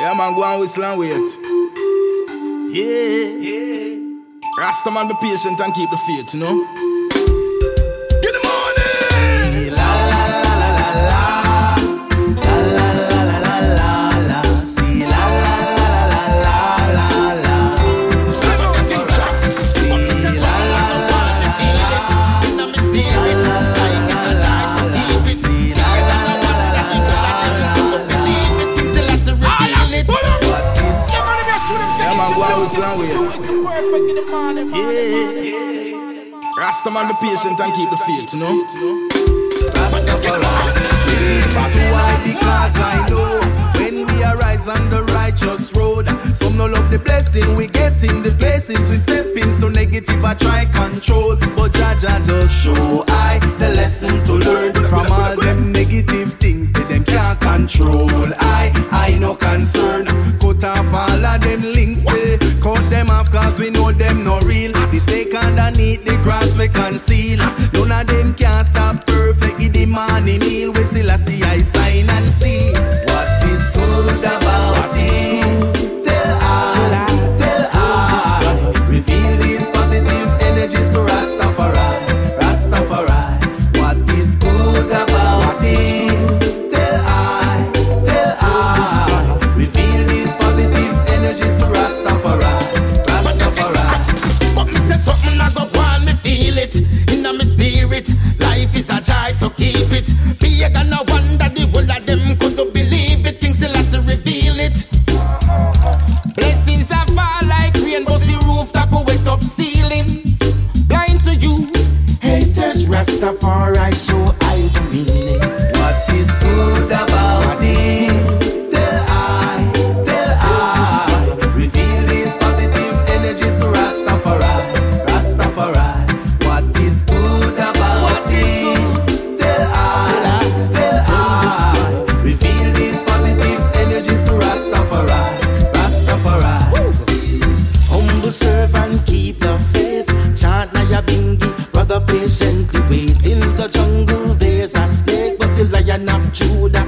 Yeah, man, go and with and wait. Yeah. yeah. Rasta man, be patient and keep the faith, you know? yeah. Rasta man be patient and keep the faith, you know. Rastafari, back why because I know when we arise on the righteous road. Some no love the blessing we get in the places we step in. So negative I try control, but Jah Jah just show I the lesson to learn from all them negative things that them can't control. I I no concern cut off all of them links. Eh. Cut them off cause we know them no real. The snake underneath the grass we conceal. None of them can stop perfect. Give the money meal. We still a see I sign and see. up ceiling. Blind to you, haters, Rastafari show I believe. 主打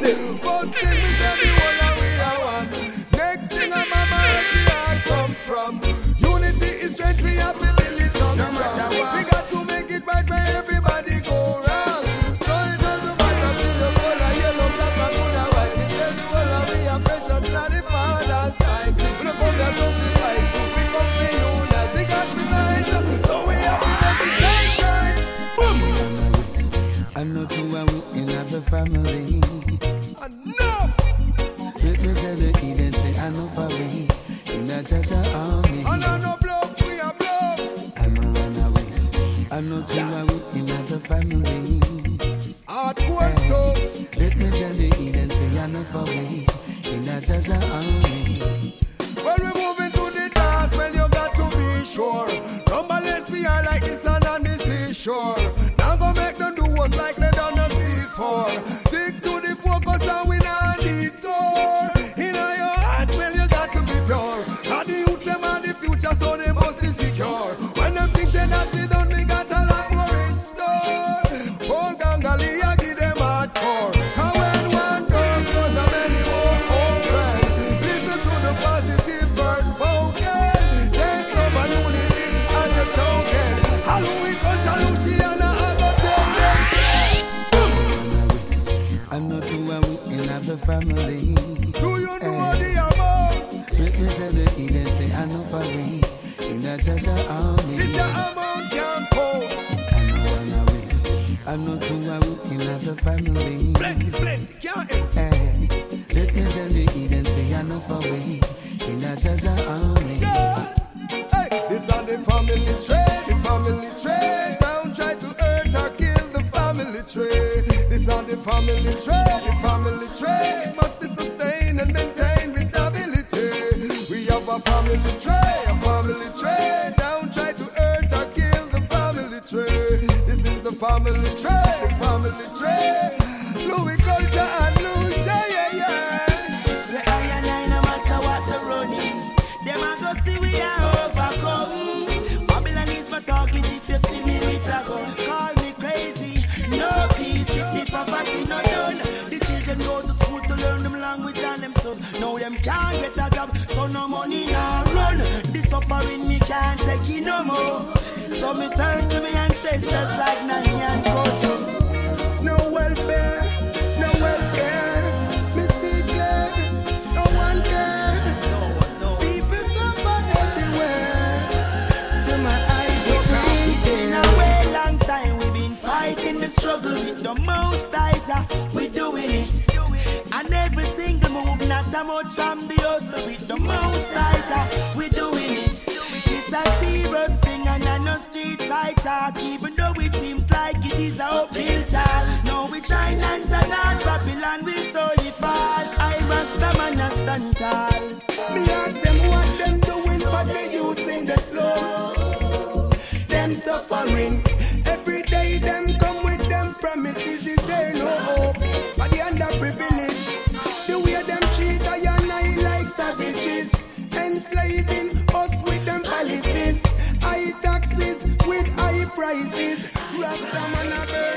hearing it. in a Jah Jah army. Yeah. Hey, this are the family trade, the family trade. Don't try to hurt or kill the family trade. This are the family trade, the family trade. Must be sustained and maintained with stability. We have a family trade, a family trade. Now them can't get a job, so no money now run. This suffering me can't take it no more. So me turn to me ancestors like Nanny and Kojo. No welfare, no welfare. struggle with the most tighter. jam out jam the hustle with the most tighter. We doing it. It's a serious thing and I no street fight talk. Even though it seems like it is a uphill task. No, we try and stand on Babylon will surely fall. I must come and I stand tall. Me ask them what them doing for the youth in the slum. Them suffering every day. Them Rasta man. a bird.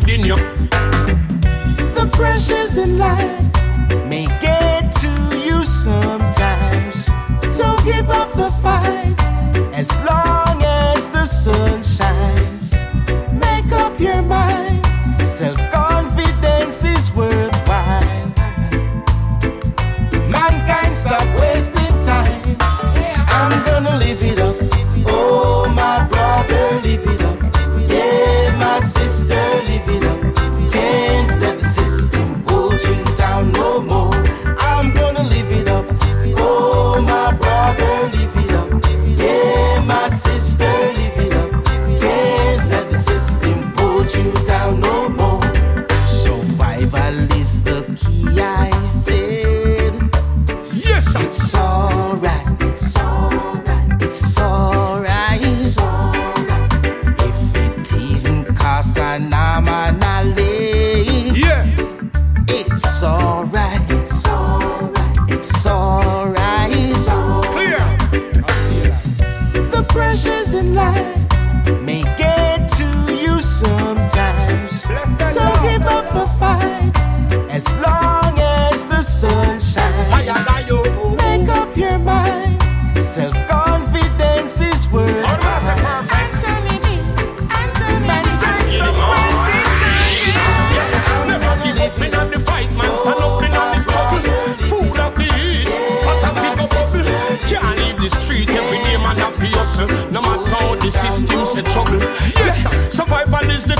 within you. The pressures in life may get to you sometimes. Don't give up the fight as long as the sun shines. Make up your mind, self confidence is worthwhile. Mankind, stop wasting time. I'm gonna live it up.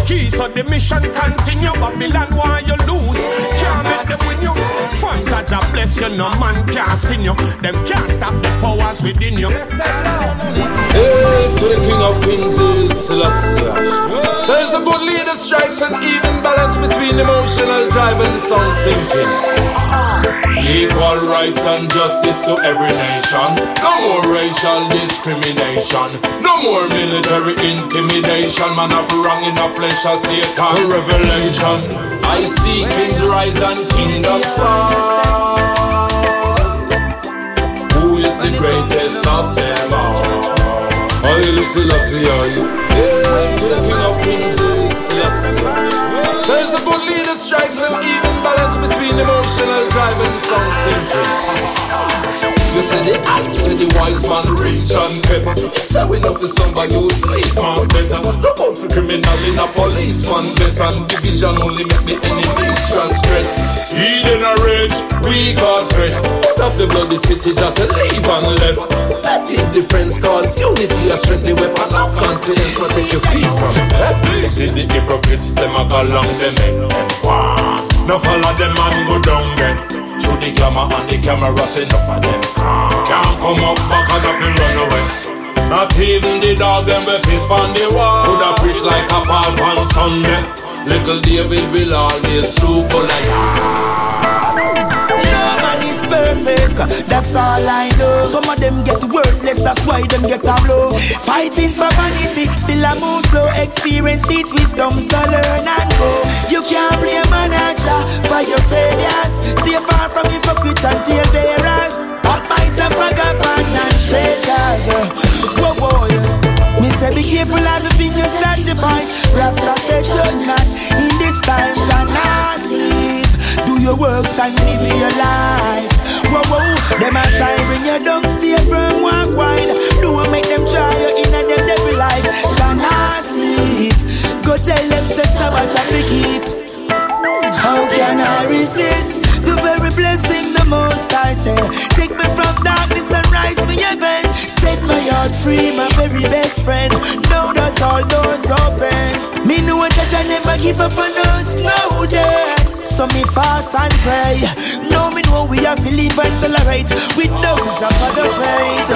keys so the mission continue. Babylon, why you you, no man can sin you. Them can't stop the powers within you. To the King of Kings, Selassie. Says a good leader strikes an even balance between emotional drive and sound thinking. Equal rights and justice to every nation. No more racial discrimination. No more military intimidation. Man of wrong in the flesh of Satan. Revelation. I see kings rise and kingdoms fall. Who is the greatest of them all? Haile Selassie, I am the king of kings. Says the good leader strikes an even balance between emotional drive and song thinking. You see the eyes where the wise man reach and get. It's how enough for somebody who sleep on better Look out for criminal in a policeman vest And division only make the enemies transgress He in a rage, we got dread Out of the bloody city just leave and left. That in defense cause unity a strength The weapon of confidence. Protect your feet from stress See the hypocrites, them a go along them head No follow them and go down then through the glamour and the cameras, enough of them can't come up back and have run away. Not even the dog them we fist on the wall. Could have preach like a Paul on Sunday. Little David will always sloop like perfect, that's all I know. Some of them get worthless, that's why them get a blow. Fighting for vanity, still a move slow. Experience teach wisdom, so learn and go. You can't blame manager for your failures. Stay far from hypocrites and tail bearers. Backbiters, vagabonds and traitors. Whoa, whoa, yeah. Me say be careful of the opinions that you find. Rasta said judge not in this time, and not sleep. Do your works and live your life. Whoa, whoa, them a try bring you down, stay firm, walk wide. Don't make them try you in a them devil life. Jana sleep. Go tell them say Sabbath to keep. How can I resist the very blessing the most I say? Take me from darkness and rise me heaven. Set my heart free, my very best friend. Know that all doors open. Me know a church I never give up on us. No, day. So me fast and pray. Now me know we have to live and tolerate with those that are the faith.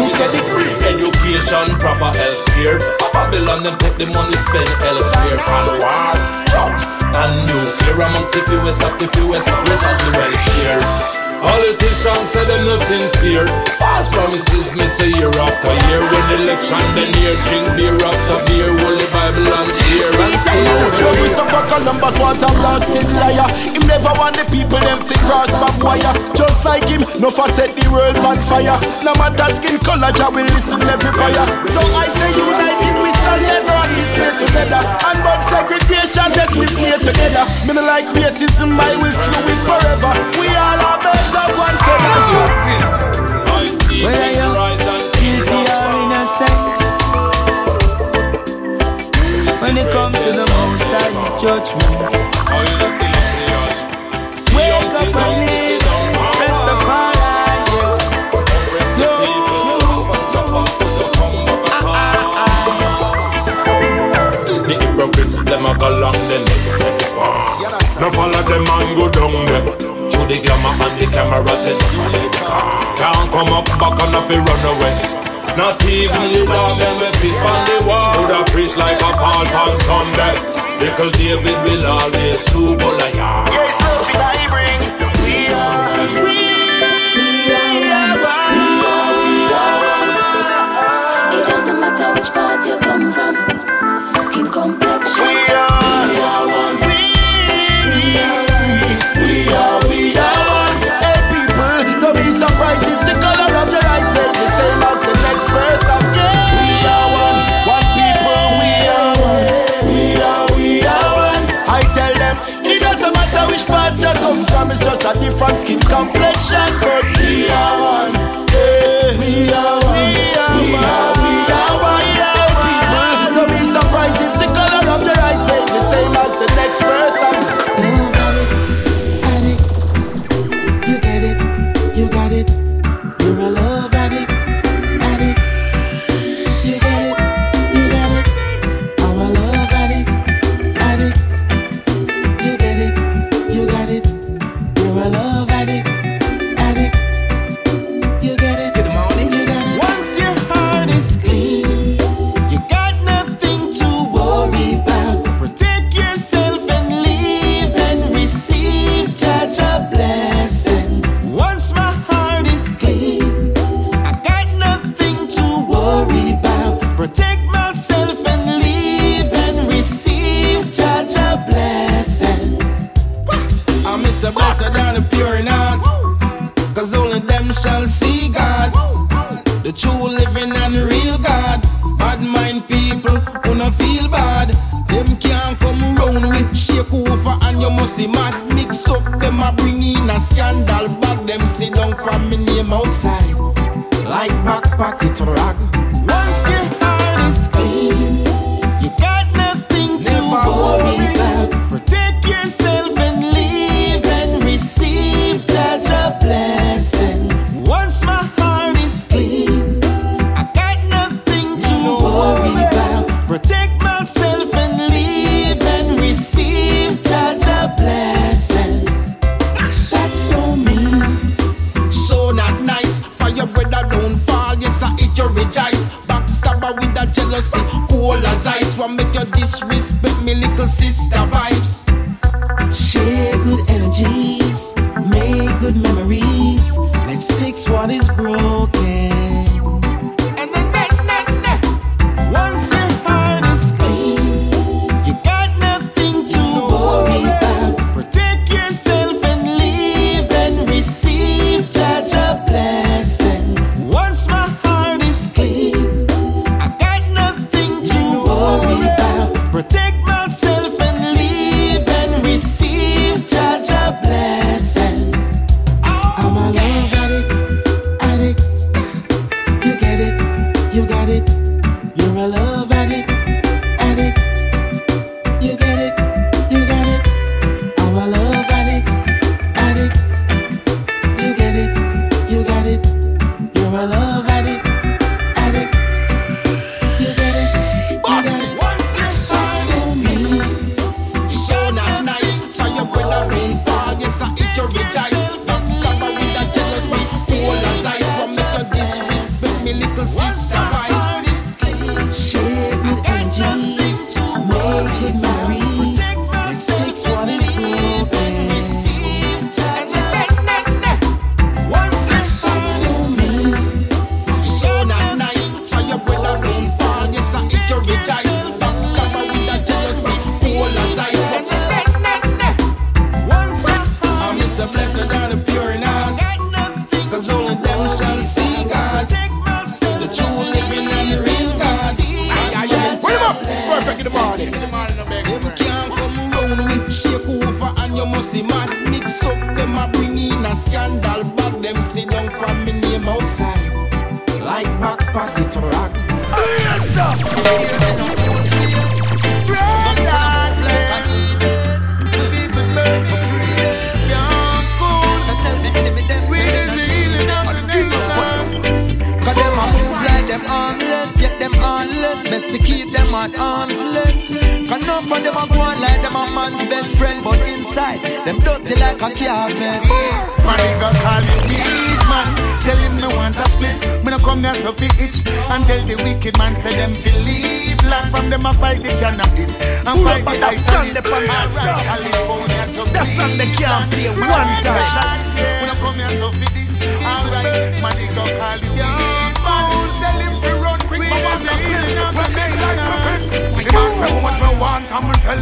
Me say the free education, proper health care. Babylon them take the money spend elsewhere. And war, drugs, and nuclear amongst the fewest of the fewest. Yes, of the well share. Politicians say them no sincere. False promises me say year after year. When election then year drink beer after beer. Holy Bible and swear and swear. Christopher Columbus was a blasted liar. Him never want the people them fit cross back wire. Just like him, no for set the world on fire. No matter skin color, Jah will listen every prayer. So I say united we stand together and we stay together. And but segregation, let's live here together. Me no like racism, I will slew it forever. We all are birds of one feather. Whether you're guilty when it comes to the most high's judgment, wake up and live, Rastafari. The hypocrites, them a go long the neck No follow them and go down there Through the glamour and the camera set Can't come up back and if run away Not even the dog them we peace on the wall Would have preach like a Paul on Sunday? Little David will always slew but like ah We are, we It doesn't matter which part you come from, skin complexion. A different skin complexion, but pocket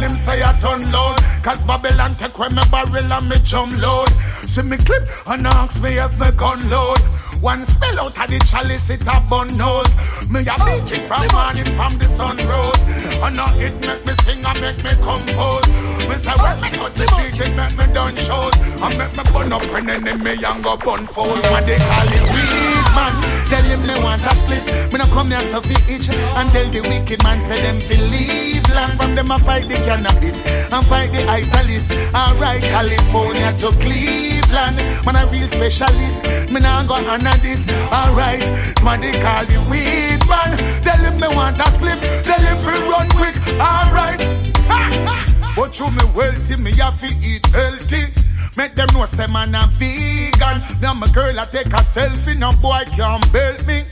him say I turn load. Cause Babylon take when me barrel and me jump load. See me clip and ask me if me gun load. One spell out of the chalice, it a bun nose. Me a beat it from morning from the sun rose. And now it make me sing and make me compose. Me say when me touch the street, it make me done shows. And make me burn up friend enemy and go bun foes. Man, they call it weed man. Tell him me want a split. Me no come here to fi itch. And tell the wicked man say them fi leave land. From them a fight the cannabis and fight the italics. Alright, California to Cleveland. Man a real specialist. Me nah go honor this. Alright, man they call the weed man. Tell him me want a split. Tell him fi run quick. Alright. But you me wealthy, me have to eat healthy. Make them know say man a vegan. Me and my girl I take a selfie, no boy can't belt me.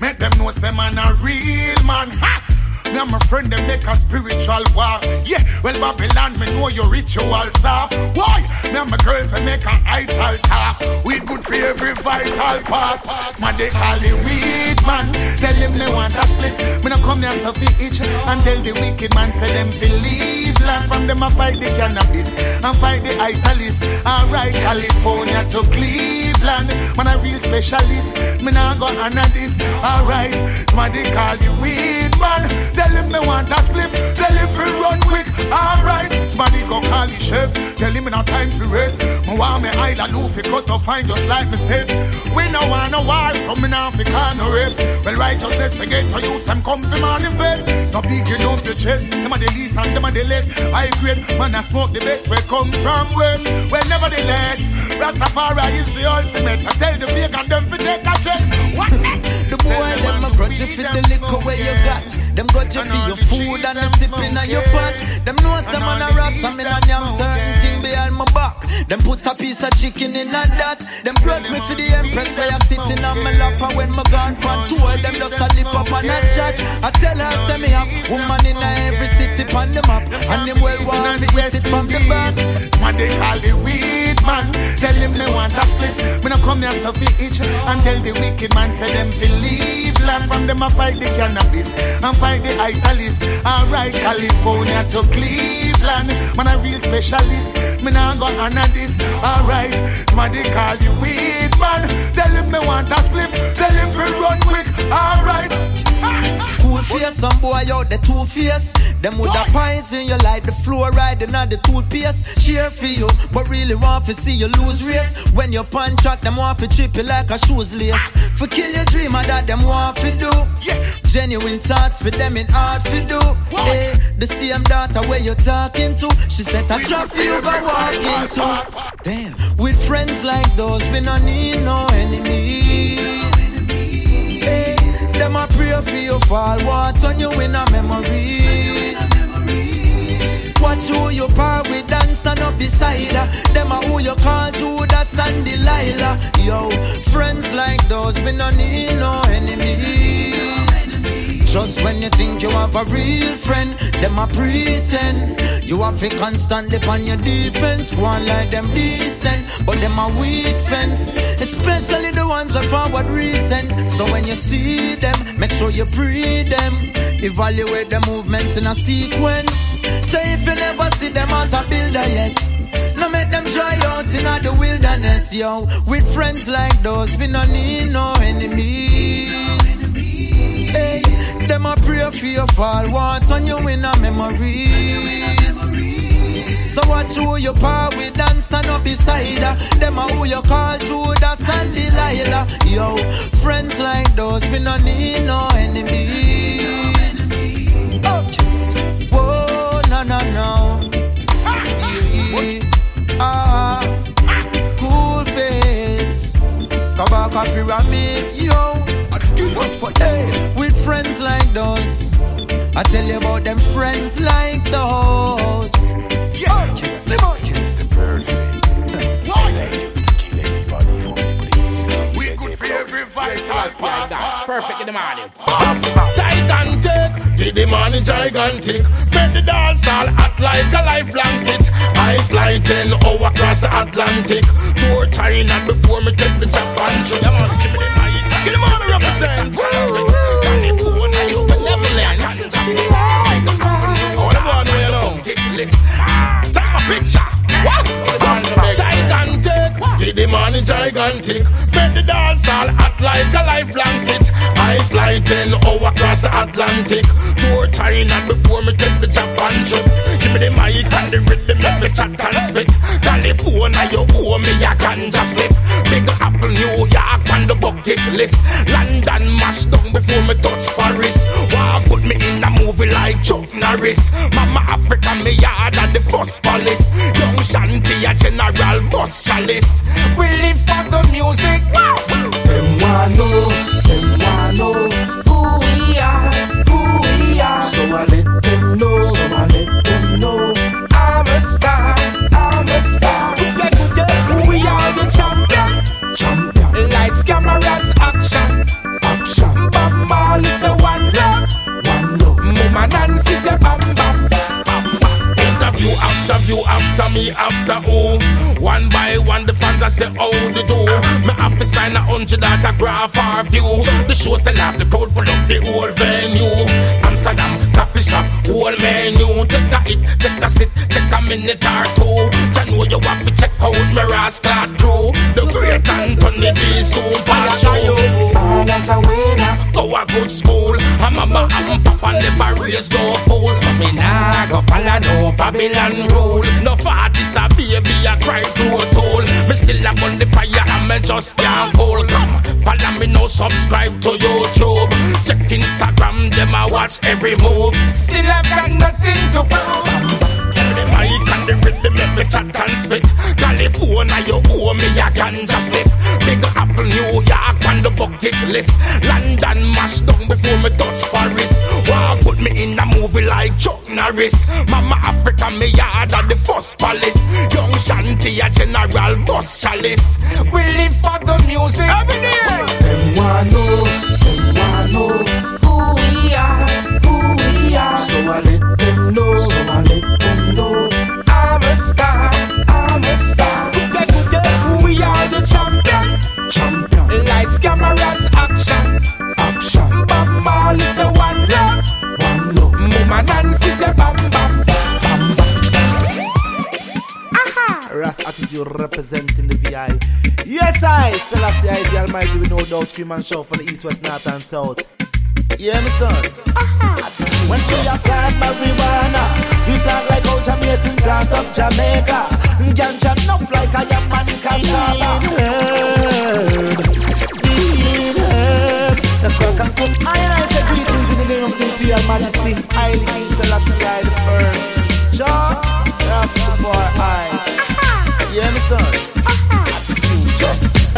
Make them know say man a real man. Ha! And my friend them make a spiritual war. Yeah, well Babylon, me know your ritual soft. Why? And my girls they make a idol talk. We good for every vital part. Man they call it weed man. Tell him they want a split. Me no come here to itch and tell the wicked man say them believe land from them a fight the cannabis and fight the italics. Alright, California to Cleveland. Man, a real specialist. Me nah go honor this. Alright, man, they call you weed man. Tell him me want a spliff. Tell him to run quick. Alright, somebody go call the chef. Tell him me no time for rest. Me want me island loofy cut off fine just like me says. We no want no war, so me nah fi call no ref. Well, righteousness, we get to youth, them come fi manifest. No bigging up the chest. Them are the least and them are the less. I grade, man, I smoke the best. We come from west. Well, nevertheless, Rastafari is the ultimate. I tell the vegan them fi take a check. What next? The boy, them a grudge you for the liquor where you got. Them grudge you for your food and the sipping of your pot. Them know some man a rat, some in a damn certain thing behind my back. Them put a piece of chicken in and that. Them grudge me for the empress where you sitting on my lap. And when my gone from tour, them just a lip up on a chat. I tell her, say me have woman in every city on the map. And them well want me eat it from the back. Man, they call the weed man. Tell him me want a split. Me no come here so fi itch. And tell the wicked man say them fi leave land. From them I fight the cannabis and fight the italist. Alright, California to Cleveland. Man, a real specialist. Me nah go honor this. Alright, man, they call the weed man. Tell him me want a split. Tell him fi run quick. Alright. Cool face, some boy out the two face. Them with the poison you like the fluoride and not the toothpaste. Cheer for you, but really want to see you lose race. When you punch track, them want to trip you like a shoes lace. For kill your dream, of that them want to do. Genuine thoughts for them in hard to do. Hey, the same daughter where you talking to, she said a trap for you go walk into. Damn, with friends like those, we don't need no enemies. Them a pray for you fall, what on you in a memory. Watch who you par with and stand up beside her. Them a who you call Judas and Delilah. Yo, friends like those, we no need no enemies. Just when you think you have a real friend, them a pretend. You have to constantly on your defense, go on like them decent, but them a weak fence. Especially the ones that forward recent. So when you see them, make sure you pre them. Evaluate the movements in a sequence. Say if you never see them as a builder yet. No make them dry out in the wilderness, yo. With friends like those, we no need no enemies. Hey, them a pray for your fall, want on you in a memories. So watch who you par with and stand up beside her. Them a who you call Judas and Delilah. Yo, friends like those, we no need no enemies. Oh. Whoa, no, no, no. Ah, cool face. Kabaka Pyramid, yo. What's for hey, With friends like those. I tell you about them friends like those. The perfect. We good for every vice like that. Perfect in the morning. Gigantic, give the money gigantic. Make the dance all act like a life blanket. I fly 10 over across the Atlantic. Tour China before me take the Japan trip. Come on, give me the mic. Give the money represent. California is benevolent. I wanna go on way along. The list. Take my picture. What? Give the money gigantic. Make the dance all act like a life blanket. I fly 10 over across the Atlantic. Tour China before me take the Japan trip. Give me the mic and the rhythm, make me chat and spit. California, you owe me a ganja split. Big Apple, New York on the bucket list. London mash down before me touch Paris. Why put me in a movie like Chuck Norris. Mama Africa, me yard and the first police. Young Shanti, a general boss chalice. We live for the music. Them want know, them want know who we are, who we are. So I let view after me after all. One by one the fans I say how they do? Me have to sign a hundred autograph or view The show sell off the crowd full up the whole venue. Amsterdam, coffee shop. Old menu, take a hit, take a sit, take a minute or two. Jah know you want to check out me rascal crew. The great Anthony B soon pass you. Born as a winner, go a good school. And mama and papa never raised no fool, so me nah go follow no Babylon rule. No fatties a baby a cry through a tool. Me still a on the fire and me just can't cool. Come follow me now, subscribe to YouTube. Check Instagram, them I watch every move. Still I've got nothing to prove. The mic and the rhythm make me chat and spit. California, you owe me a ganja spliff. Big Apple, New York on the bucket list. London mash down before me touch Paris. Wow, put me in a movie like Chuck Norris. Mama Africa, me yard at the first palace. Young Shanty, a general boss chalice. We live for the music Almighty, with no doubt, scream and shout from the east, west, north, and south. Yeah, my son. When she a plant marijuana, we plant like out Jamaican plant up Jamaica. Ganja enough like a yam man cassava. Herb, deed herb. The crack and cook. I and I say greetings in the name of the Imperial Majesty, Haile Selassie I the First. Jah, Rastafari. Yeah, my son.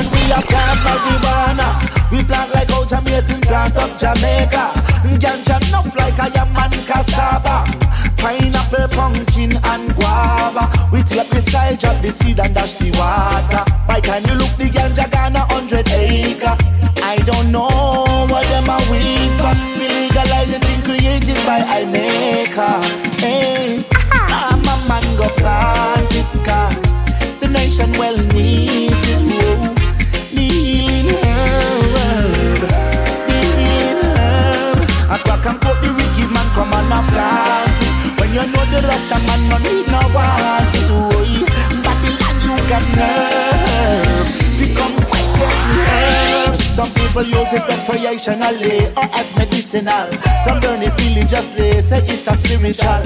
And we a plant marijuana. We plant like out Jamaican plant up Jamaica. Ganja enough like a yam and cassava. Pineapple, pumpkin and guava. We take the side, drop the seed and dash the water. By time you look the ganja gone a hundred acre. I don't know what them are waiting for. We legalize the thing created by I maker. Hey, I'm a man go plant it cause the nation well needs And put the wicked man come on a plant it. When you know the rest of man no need no want it. Boy, Babylon you got nerve. Become fight against the herbs. Some people use it recreationally or as medicinal. Some burn it religiously, say it's a spiritual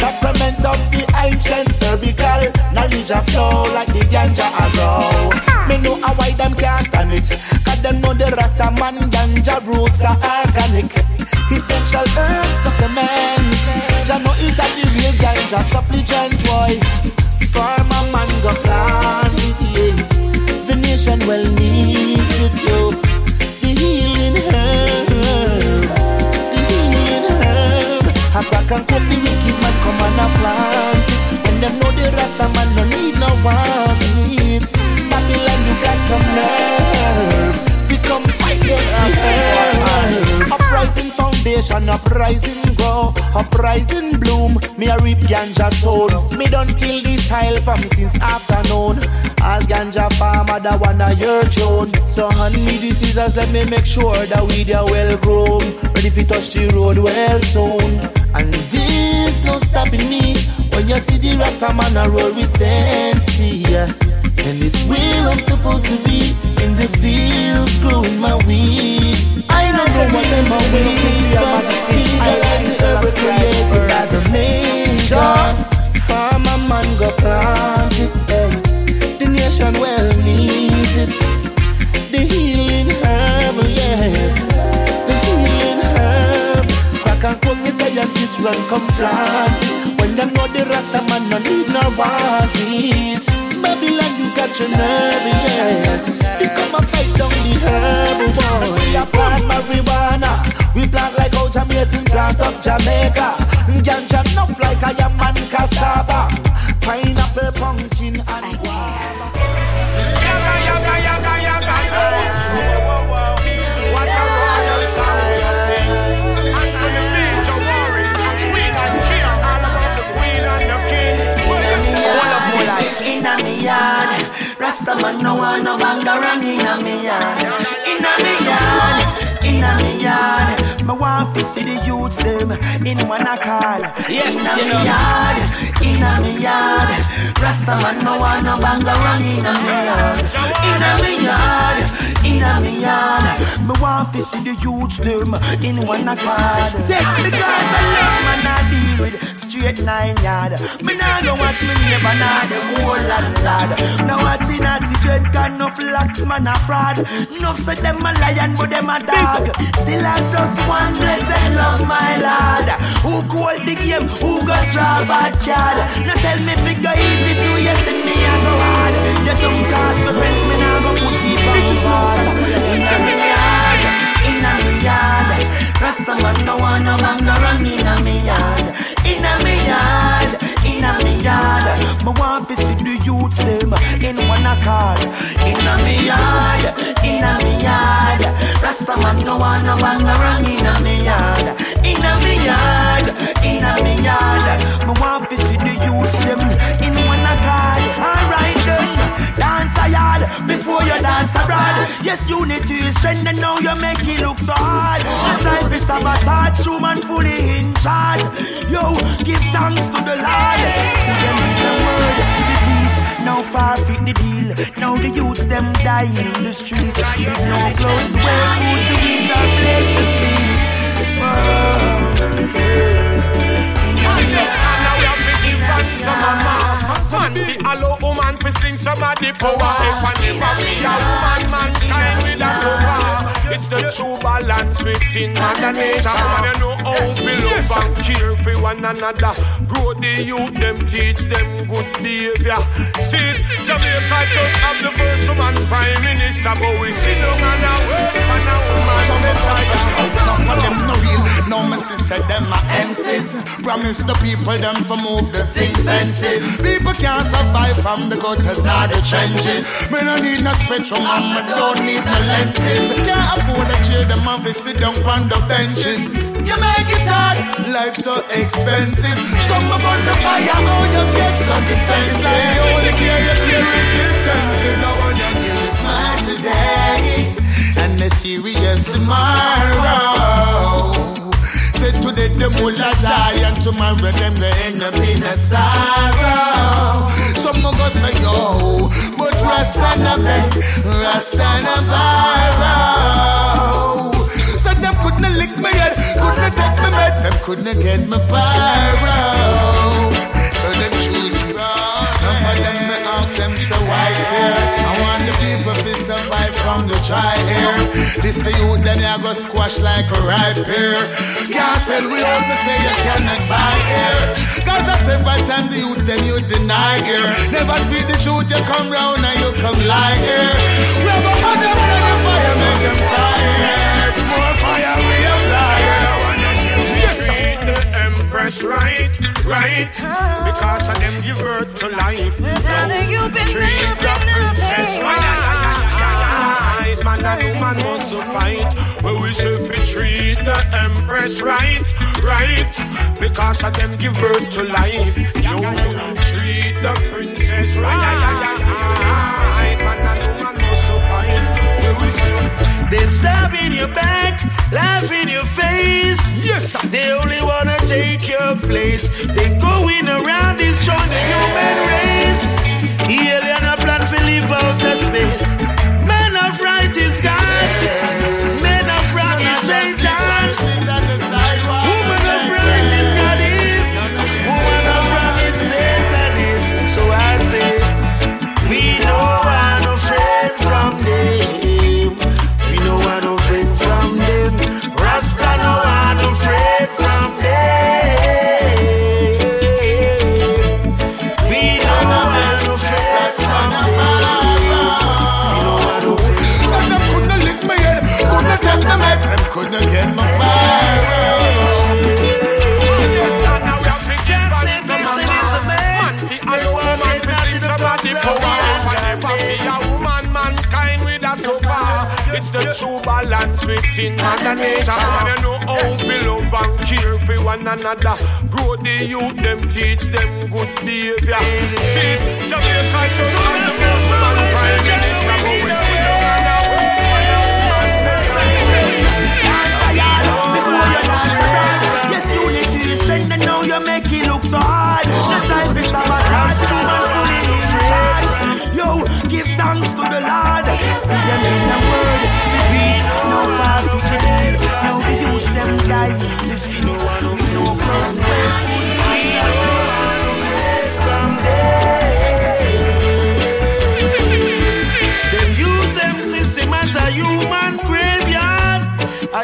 supplement of the ancients, herbical knowledge of flow like the ganja a grow. Me know how why them can't stand it, cause them know the Rasta man ganja roots are organic. Essential herb supplement. Jah know it a the real ganja supplement, boy. Farmer man go plant it, yeah. The nation well needs it, yo. The healing herb, the healing herb. A crack and cook the wicked man come and a plant. When them know the Rasta man no need no want it. Babylon you got some nerve. We come fight herb. Uprising foundation, uprising grow, uprising bloom. Me a reap ganja soul. Me don't till this hile from since afternoon. All ganja farmer that wanna your tune. So hand me the scissors, let me make sure that we are well grown. Ready fi touch the road well soon. And this no stopping me when you see the Rasta man a roll with sense. Yeah. And it's where I'm supposed to be in the fields growing my weed. I know know what them a wait for. Legalize the herb created by the maker. Farmer man go plant it. Hey. The nation well needs it. The healing herb, yes. The healing herb. Crack and cook me scientists run come it. When them know the Rasta man no need no want it. Babylon, you got your nerve, yes. We come and fight down the herb, boy. We plant marijuana. We plant like out Jamaican plant up Jamaica. Ganja Rasta man no want no bangarang inna me yard. Inna me yard, inna me yard. Me want fi see the youths them in one accord. Yes, in a you me know. yard, in a me yard. Rasta man no want no banga run in a me yard. In a me yard, in a me yard. Me want to see the youths them in one accord. Because I love man I deal with straight nine yard. Me nah go watch me neighbor nah the whole land lad. Now what's in a dread can no flax man a fraud. Enough say them a lion but them a dog. Still I just one blessed love my lad. Who call the game? Who got draw bad card? Now tell me it go easy to you send me a go hard. You jump past my friends me nah go put it on is Inna Rasta man no want no man go run inna me yard. Inna me yard, inna me yard. Me want to see the youths them in one accord. Inna me yard, inna me yard. Rasta man no want no man go run inna me yard. Inna me yard, inna me yard. Me want to see the youths them in one accord. Alright dance a yard before you dance abroad. Yes, unity is strength and now you make it look so hard. You try to sabotage, true man fully in charge. Yo, give thanks to the Lord. See them in the word, peace. Now far fit the deal. Now the youths them dying in the street. With no clothes to wear, food to eat, a place to sleep. Man, fi allow woman fi sling some of the power. If I never be a woman, mankind with a sofa. It's the true balance within man and nature. Man, you know how fi love and care for one another. Grow the youth, them teach them good behavior. See, Jamaica just have the first woman prime minister, but we sit down and a work on a woman messiah. Enough of them no real, no me sister them a MCs. Promise the people them for move the sing fences. People can't survive from the gutters, not the trenches. Me no need no spectrum and me don't need no lenses. Can't afford chair, them have to sit down on the benches. You make it hard, life so expensive. Some up on the fire, how you get some defense. It's like the only care you care is defensive. The one you need is smile today and the serious tomorrow. Today them will a die and tomorrow them go end up in a sorrow. Some no go say yo, but Rasta na beg, Rasta na borrow. So them couldn't lick me head, couldn't take me meds, them couldn't get me pyro. So them choose None for them me ask them so why here. I want the people to survive from the dry air. This the youth then you go squash like a ripe pear. Can't sell we out me say you cannot buy air. Cause I several time the youth them you deny air. Never speak the truth you come round and you come lie here. We go put them on the fire make them fire. More fire we apply. Yes, the empress right, right, because of them give birth to life. No, treat the princess right. Man and woman must fight. Well, we say we treat the empress right, right, because of them give birth to life. Yo, treat the princess right. Man and woman must fight. Well, we say. They stab in your back, laugh in your face. Yes, sir. They only wanna take your place. They going around destroying the human race. Alien a plan to live out the space. The true balance within and nature. Man, you know how to love and care for one another. Grow the youth, them teach them good behavior. See, Jamaica just have the first man prime minister, but we see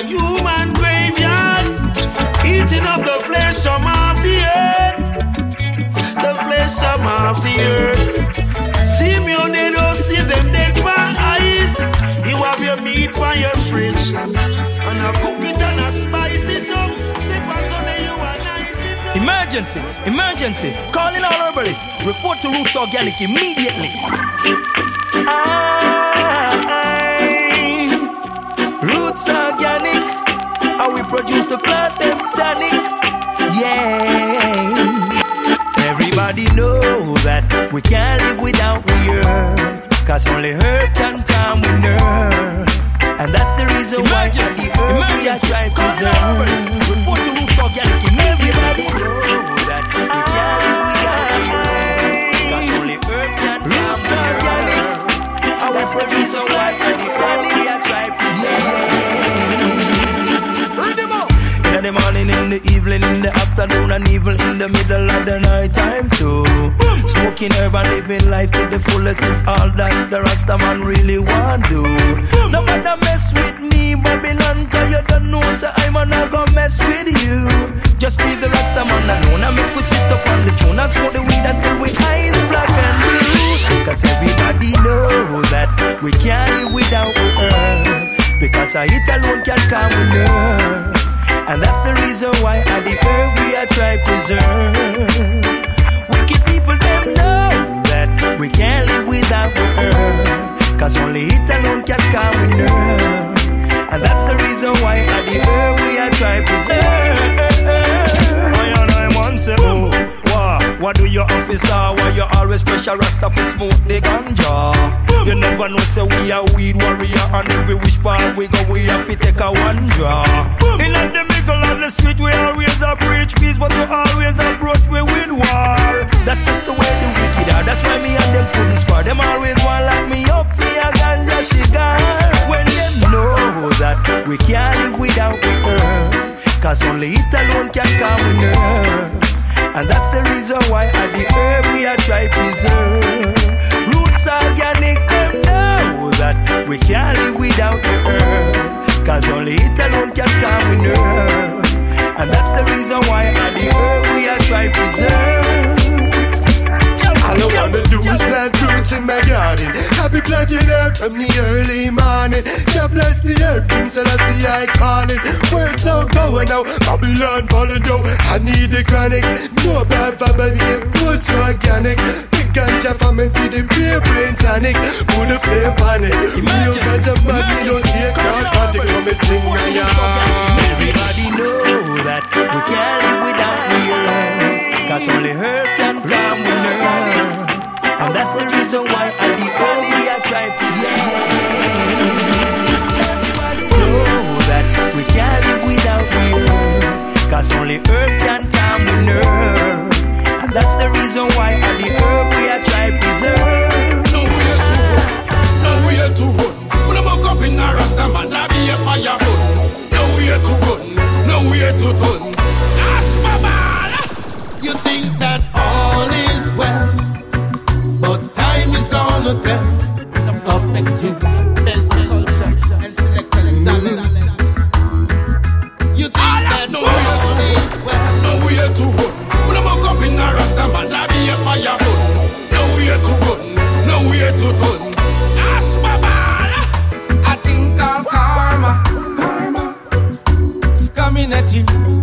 a human graveyard, eating up the flesh of the earth, the flesh of the earth. Simeon, they don't see them dead by ice. You have your meat by your fridge, and I cook it and I spice it up. Say, Pastor, you are nice. Emergency! Emergency! Calling all herbalists. Report to Roots Organic immediately. Aye. We produce the plant them tonic. Yeah. Everybody know that we can't live without the herb. Cause only herb can calm with nerve. And that's the reason why I the herb we are Emergency! trying to Calling all herbalists. preserve. Report to Roots Organic the morning, in the evening, in the afternoon, and even in the middle of the night time too. Smoking herb and living life to the fullest is all that the Rasta man really want do. No matter mess with me, Babylon, cause you don't know, so I'm not gonna mess with you. Just leave the Rasta man alone and make we sit up on the throne and smoke the weed until we eyes black and blue. Cause everybody know that we can't live without herb. Because I eat alone can calm with nerve. And that's the reason why at the herb we are try preserve. Wicked people them know that we can't live without the herb. Cause only it alone can calm with nerve. And that's the reason why at the herb we are try preserve. I and I to oh, what? Do your officer? Why you always pressure Rasta for smoke the ganja? You never know say we are weed warrior and every wish part we go we have to take a one draw. In the middle of the street we always a preach peace but we always approach we with war. That's just the way the wicked are. That's why me and them couldn't spar. Them always want lock me up for a ganja cigar. When them know that we can't live without the herb. Cause only it alone can calm nerve. And that's the reason why at the herb we are try preserve. Roots organic, them know that we can't live without the herb. Cause only it alone can calm the nerve. And that's the reason why at the herb we are try preserve. I wanna do is plant roots in my garden. Happy planting herb from the early morning. God bless the earth, King Selassie I call it. Works out going out, Babylon falling down. I need the chronic, no bad family, roots organic. Big ganja farming for the pure brain tonic. Put the flame on it. Real ganja man, we don't take narcotic. Come and sing my yard. Everybody know that we can't live without the herb. Cause only herb can calm the nerve. And that's the reason why at the herb we are trying to Everybody know that we can't live without the herb. Cause only herb can calm the nerve. And that's the reason why at the herb we are trying to preserve. Nowhere to run. When I woke up in a Rasta man, I be a fire burn. Nowhere to run, nowhere to turn. Ask my man. You think that all is well, but time is gonna tell. Up and you. You think that all is well. Nowhere to run. When I woke up in a Rasta man, I be a fire. Nowhere to run, nowhere to turn. Ask my man. I think I'll karma. Karma. It's coming at you.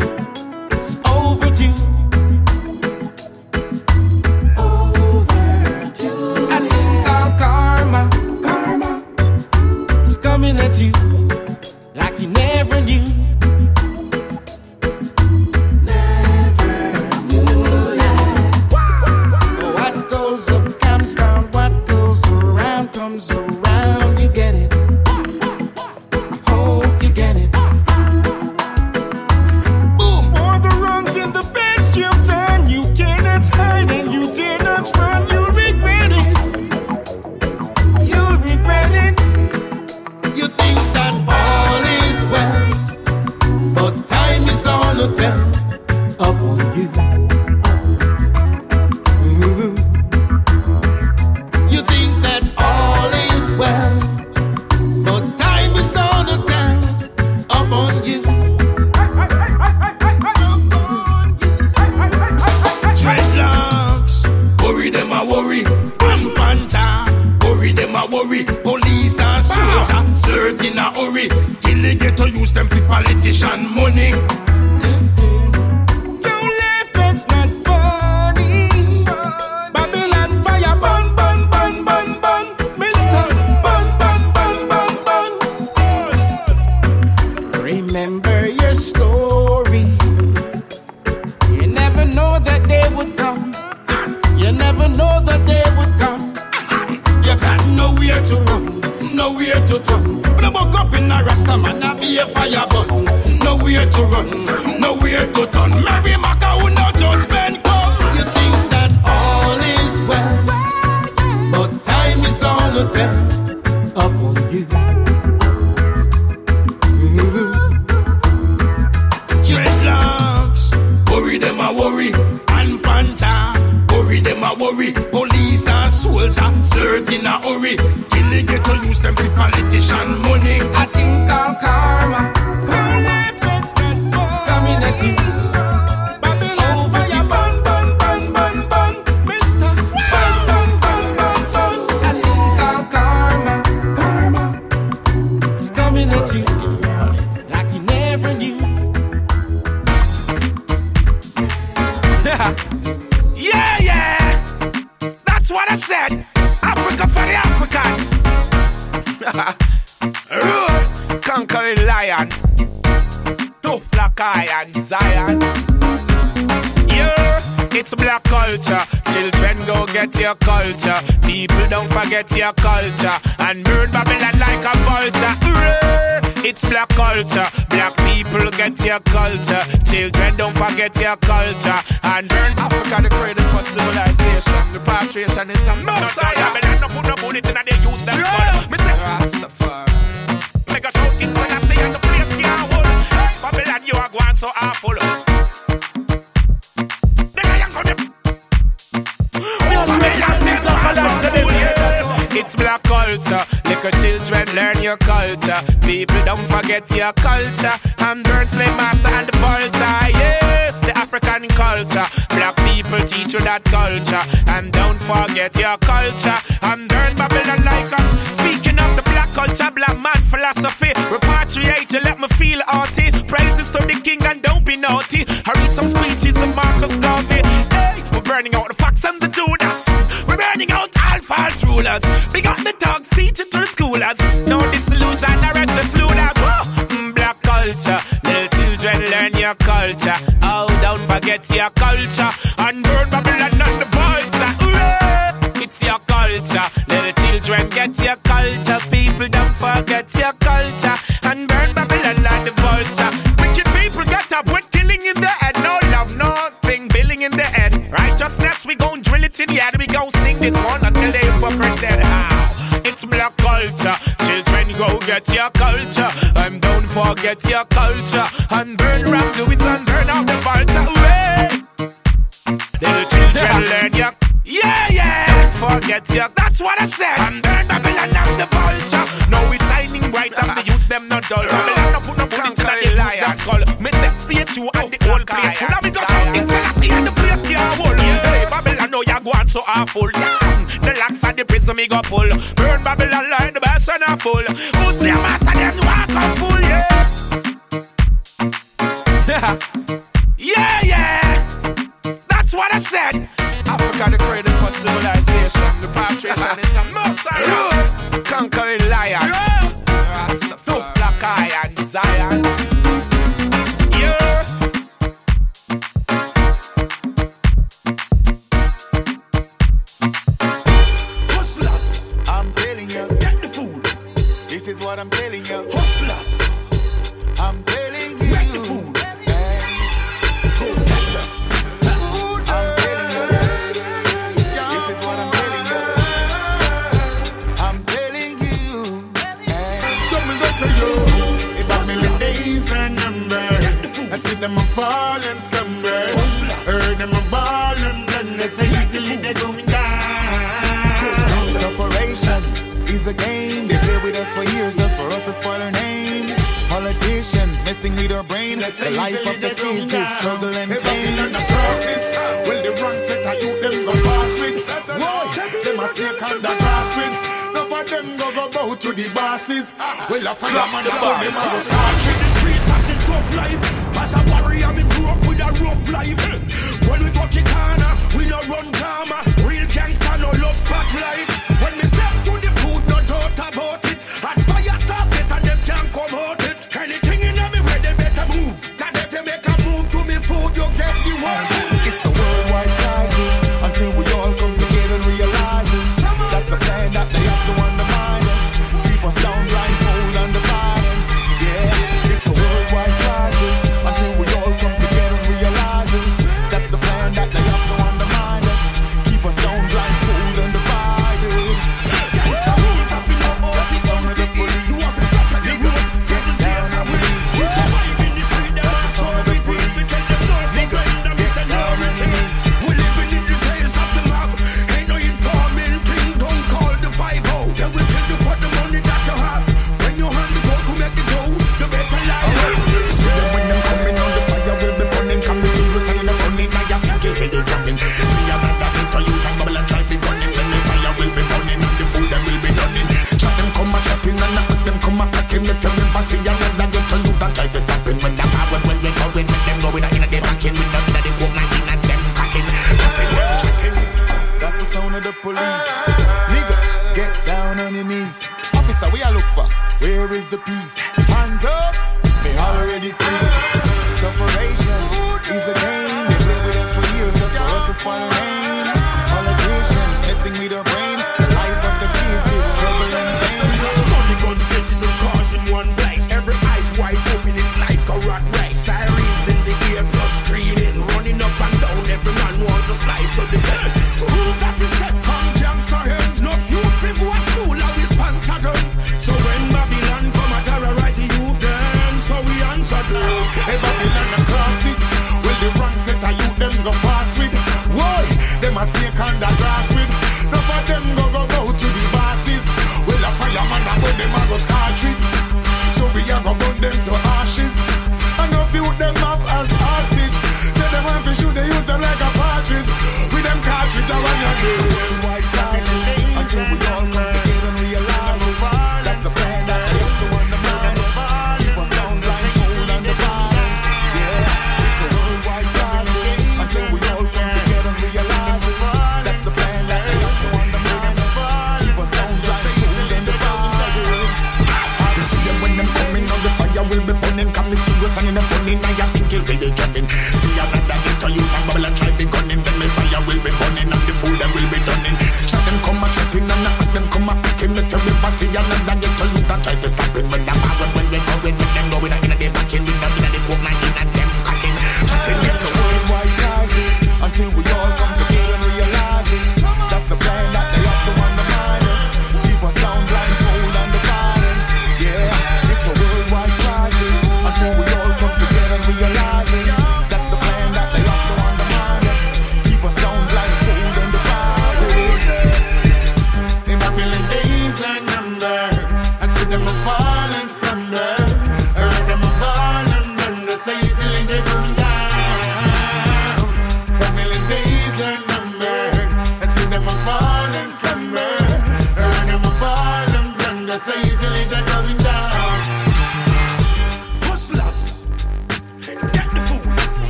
Lion. Tough like iron, Zion. Yeah, it's black culture. Children, go get your culture. People, don't forget your culture. And burn Babylon like a vulture. It's black culture. Black people get your culture. Children, don't forget your culture. And burn Africa, the cradle for civilization. The Repatriation is a must. Babylon, no put no bullet in their youth. That's called. Me say, Rastafari. Make a shout inside and say, and the place can't hold. Babylon, you are going so awful. It's black culture. Little children learn your culture. People don't forget your culture. And burn slave master and the vulture. Yes, the African culture. Black people teach you that culture. And don't forget your culture. And burn Babylon like a. Speaking of the black culture, black man philosophy. Repatriate to let me feel arty. Praises to the king and don't be naughty. I read some speeches of Marcus Garvey. Hey, we're burning out the Fox and the Judas. We're burning out all false rulers. We got the dogs teaching to the schoolers. No disillusion, the rest is slaughter. Mm, black culture, little children learn your culture. Oh, don't forget your culture. In the. We gon' sing this one until they hypocrite dead. How? It's black culture. Children, go get your culture. And don't forget your culture. And burn ram, do it and burn out the vulture. Hooray! Little children learn your yeah, yeah. Don't forget your that's what I said. And burn Babylon and the vulture. Now we signing right and the youths them not dull. Babylon no put no bullet in the youths them skull. Me set stage you and the whole place full of me on so awful. Damn, the locks and the prison me go pull. Burn Babylon like the best and a full. Who's the master them walk on full, yeah. yeah, yeah. That's what I said. Africa the cradle for civilization. The Repatriation is a must. karma.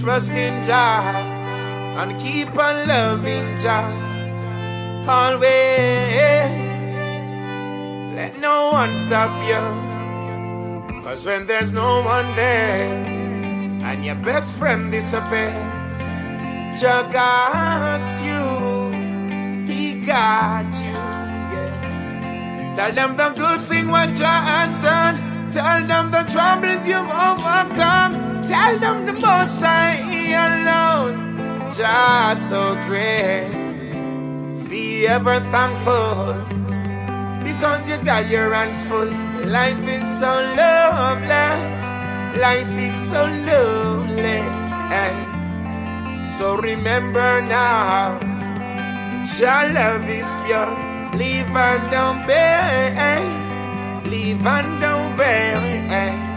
trust in Jah and keep on loving Jah always. Let no one stop you, cause when there's no one there and your best friend disappears, Jah got you, He got you. Tell them the good thing what Jah has done. Tell them the troubles you've overcome. Tell them the most I alone, just so great. Be ever thankful because you got your hands full. Life is so lovely, life is so lonely. Hey. Eh. So remember now, your love is pure. Leave and don't bear, hey. leave and don't bear. Hey.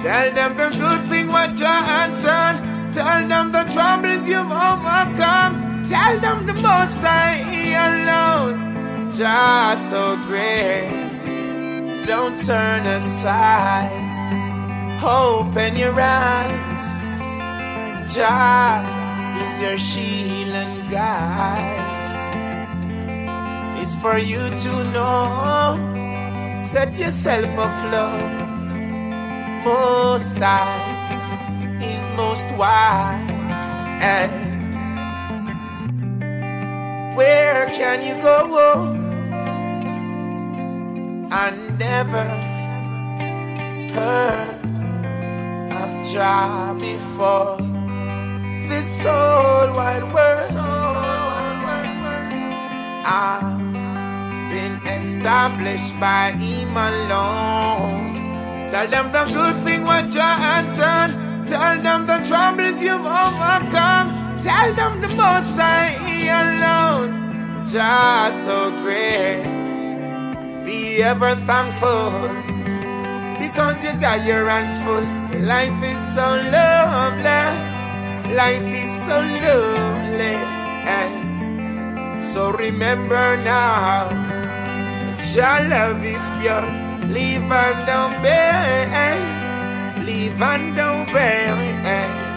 Tell them the good thing what you has done. Tell them the troubles you've overcome. Tell them the most I alone. Just so great. Don't turn aside. Open your eyes. Jah is your shield and guide. It's for you to know. Set yourself afloat. Most High is most wise. And where can you go and never heard of Jah before? This whole wide world, I've been established by Him alone. Tell them the good thing what Jah has done. Tell them the troubles you've overcome. Tell them the most I alone. Jah so great. Be ever thankful because you got your hands full. Life is so lovely. Life is so lonely. eh. So remember now, Jah love is pure. Leave and don't bear. Eh? Leave and don't bear.